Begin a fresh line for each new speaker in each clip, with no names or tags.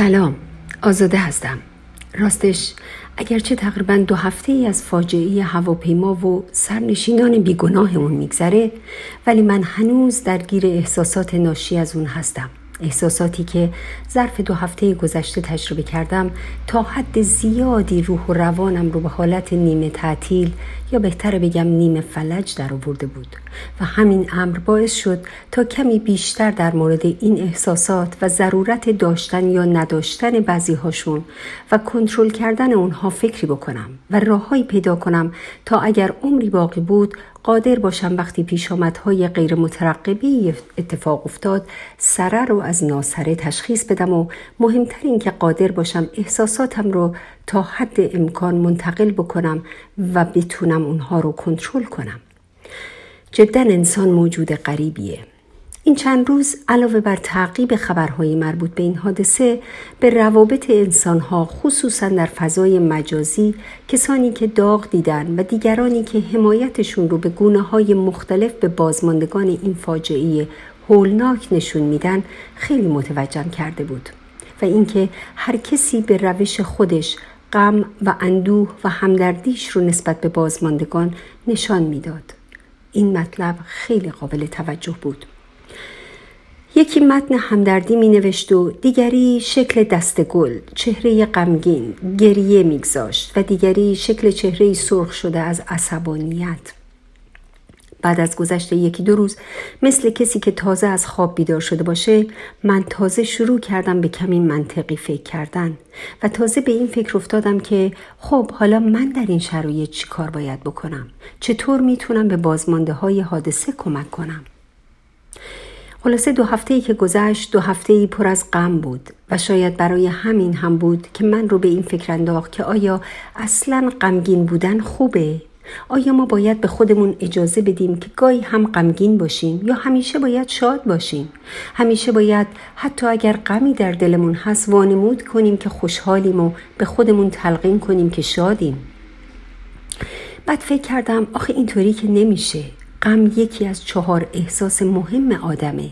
سلام آزاده هستم. راستش اگرچه تقریبا دو هفته ای از فاجعه هواپیما و سرنشینان بیگناهمون میگذره ولی من هنوز درگیر احساسات ناشی از اون هستم. احساساتی که ظرف دو هفته گذشته تجربه کردم تا حد زیادی روح و روانم رو به حالت نیمه تعطیل یا بهتر بگم نیمه فلج در آورده بود. و همین امر باعث شد تا کمی بیشتر در مورد این احساسات و ضرورت داشتن یا نداشتن بعضی هاشون و کنترل کردن اونها فکری بکنم و راههایی پیدا کنم تا اگر عمری باقی بود قادر باشم وقتی پیش آمدهای غیر مترقبی اتفاق افتاد سره رو از ناسره تشخیص بدم و مهمتر این که قادر باشم احساساتم رو تا حد امکان منتقل بکنم و بتونم اونها رو کنترل کنم. جدا انسان موجود غریبیه. این چند روز علاوه بر تعقیب خبرهای مربوط به این حادثه به روابط انسانها خصوصا در فضای مجازی کسانی که داغ دیدن و دیگرانی که حمایتشون رو به گونه های مختلف به بازماندگان این فاجعه هولناک نشون میدن خیلی متوجهم کرده بود. و اینکه هر کسی به روش خودش غم و اندوه و همدردیش رو نسبت به بازماندگان نشان می‌داد. این مطلب خیلی قابل توجه بود. یکی متن همدردی می نوشت و دیگری شکل دست گل چهره غمگین گریه میگذاشت و دیگری شکل چهره سرخ شده از عصبانیت. بعد از گذشته یکی دو روز مثل کسی که تازه از خواب بیدار شده باشه من تازه شروع کردم به کمی منطقی فکر کردن و تازه به این فکر افتادم که خب حالا من در این شرایط چی کار باید بکنم؟ چطور می‌تونم به بازمانده های حادثه کمک کنم؟ خلاصه دو هفته که گذشت دو هفته ای پر از غم بود و شاید برای همین هم بود که من رو به این فکر انداخت که آیا اصلا غمگین بودن خوبه؟ آیا ما باید به خودمون اجازه بدیم که گاهی هم غمگین باشیم یا همیشه باید شاد باشیم؟ همیشه باید حتی اگر غمی در دلمون هست وانمود کنیم که خوشحالیم و به خودمون تلقین کنیم که شادیم. بعد فکر کردم آخه اینطوری که نمیشه. غم یکی از چهار احساس مهم آدمه.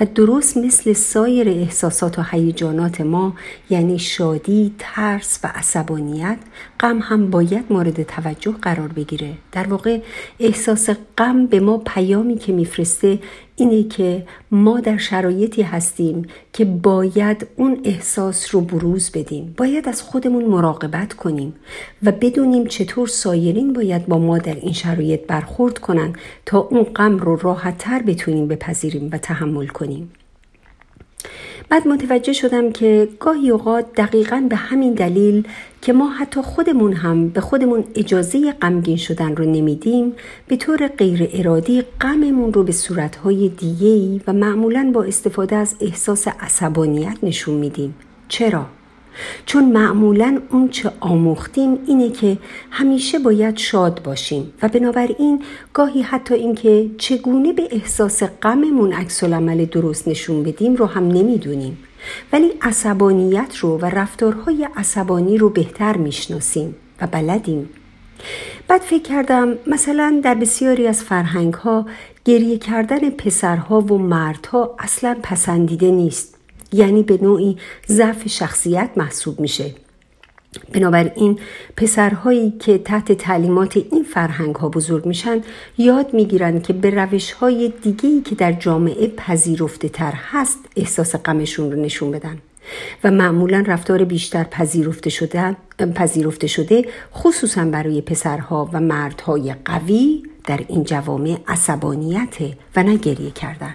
و درست مثل سایر احساسات و هیجانات ما یعنی شادی، ترس و عصبانیت غم هم باید مورد توجه قرار بگیره. در واقع احساس غم به ما پیامی که میفرسته اینه که ما در شرایطی هستیم که باید اون احساس رو بروز بدیم. باید از خودمون مراقبت کنیم و بدونیم چطور سایرین باید با ما در این شرایط برخورد کنن تا اون غم رو راحتتر بتونیم بپذیریم و تحمل کنیم بعد متوجه شدم که گاهی اوقات دقیقا به همین دلیل که ما حتی خودمون هم به خودمون اجازه غمگین شدن رو نمیدیم به طور غیر ارادی غممون رو به صورتهای دیگهی و معمولا با استفاده از احساس عصبانیت نشون میدیم چرا؟ چون معمولا اون چه آموختیم اینه که همیشه باید شاد باشیم و بنابراین گاهی حتی اینکه چگونه به احساس غممون عکس عمل درست نشون بدیم رو هم نمی‌دونیم. ولی عصبانیت رو و رفتارهای عصبانی رو بهتر می‌شناسیم و بلدیم. بعد فکر کردم مثلا در بسیاری از فرهنگ ها گریه کردن پسرها و مردها اصلا پسندیده نیست. یعنی به نوعی ضعف شخصیت محسوب میشه. بنابراین پسرهایی که تحت تعلیمات این فرهنگ ها بزرگ میشن یاد می‌گیرن که به روش های دیگهی که در جامعه پذیرفته تر هست احساس غمشون رو نشون بدن. و معمولا رفتار بیشتر پذیرفته شده, پذیرفته شده خصوصا برای پسرها و مردهای قوی در این جوامع عصبانیت و نگریه کردن.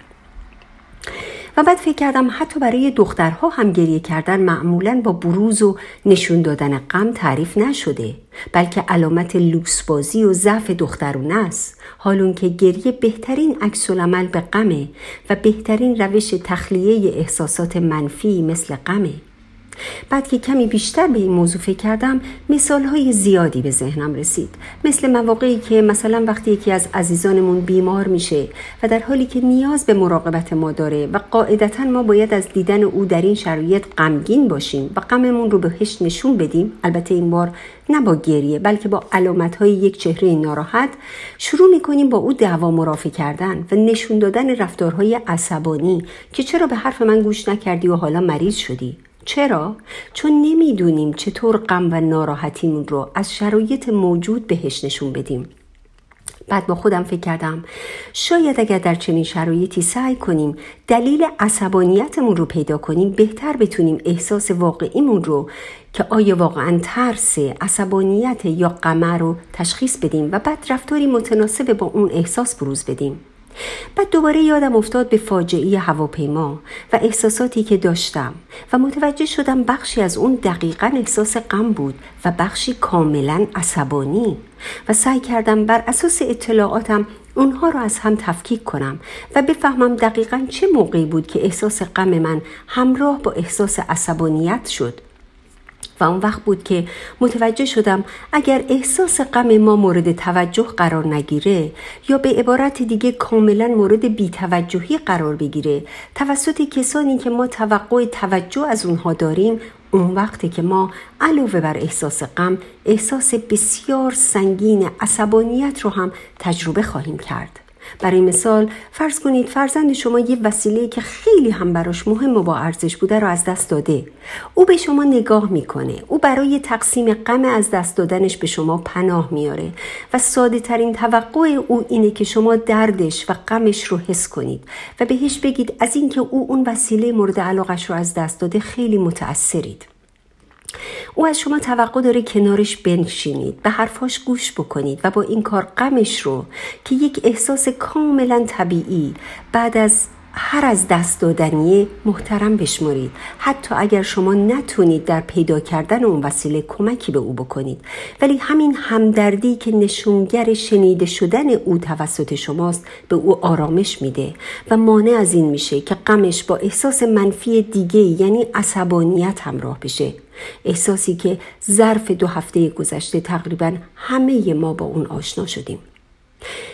و بعد فکر کردم حتی برای دخترها هم گریه کردن معمولا با بروز و نشون دادن غم تعریف نشده بلکه علامت لوکس بازی و ضعف دخترونه است. حالون که گریه بهترین عکس به غمه و بهترین روش تخلیه احساسات منفی مثل غمه. بعد که کمی بیشتر به این موضوع فکر کردم مثال های زیادی به ذهنم رسید. مثل مواقعی که مثلا وقتی یکی از عزیزانمون بیمار میشه و در حالی که نیاز به مراقبت ما داره و قاعدتا ما باید از دیدن او در این شرایط غمگین باشیم و غممون رو بهش نشون بدیم البته این بار نه با گریه بلکه با علامت های یک چهره ناراحت شروع می‌کنیم با او دعوا مرافع کردن و نشون دادن رفتارهای عصبانی که چرا به حرف من گوش نکردی و حالا مریض شدی. چرا؟ چون نمی‌دونیم چطور غم و ناراحتیمون رو از شرایط موجود بهش نشون بدیم بعد با خودم فکر کردم شاید اگر در چنین شرایطی سعی کنیم دلیل عصبانیتمون رو پیدا کنیم بهتر بتونیم احساس واقعیمون رو که آیا واقعا ترس عصبانیت یا قمر رو تشخیص بدیم و بعد رفتاری متناسب با اون احساس بروز بدیم بعد دوباره یادم افتاد به فاجعه هواپیما و احساساتی که داشتم و متوجه شدم بخشی از اون دقیقا احساس غم بود و بخشی کاملا عصبانی و سعی کردم بر اساس اطلاعاتم اونها رو از هم تفکیک کنم و بفهمم دقیقا چه موقعی بود که احساس غم من همراه با احساس عصبانیت شد. اون وقت بود که متوجه شدم اگر احساس غم ما مورد توجه قرار نگیره یا به عبارت دیگه کاملا مورد بیتوجهی قرار بگیره توسط کسانی که ما توقع توجه از اونها داریم اون وقتی که ما علاوه بر احساس غم احساس بسیار سنگین عصبانیت رو هم تجربه خواهیم کرد. برای مثال فرض کنید فرزند شما یه وسیله که خیلی هم براش مهم و با ارزش بوده رو از دست داده. او به شما نگاه می‌کنه. او برای تقسیم غم از دست دادنش به شما پناه میاره و ساده ترین توقع او اینه که شما دردش و غمش رو حس کنید و بهش بگید از اینکه او اون وسیله مورد علاقش رو از دست داده خیلی متأثرید. او از شما توقع داره کنارش بنشینید به حرفاش گوش بکنید و با این کار غمش رو که یک احساس کاملا طبیعی بعد از هر از دست دادنیه محترم بشمارید حتی اگر شما نتونید در پیدا کردن اون وسیله کمکی به او بکنید. ولی همین همدردی که نشونگر شنیده شدن او توسط شماست به او آرامش میده. و مانع از این میشه که غمش با احساس منفی دیگه یعنی عصبانیت همراه بشه. احساسی که ظرف دو هفته گذشته تقریبا همه ما با اون آشنا شدیم.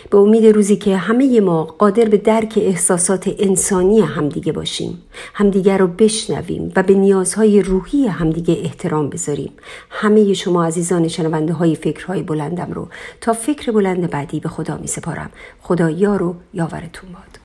به امید روزی که همه ما قادر به درک احساسات انسانی همدیگه باشیم همدیگه رو بشنویم و به نیازهای روحی همدیگه احترام بذاریم. همه شما عزیزان شنونده های فکرهای بلندم رو تا فکر بلند بعدی به خدا می سپارم خدا یار و یاورتون باد.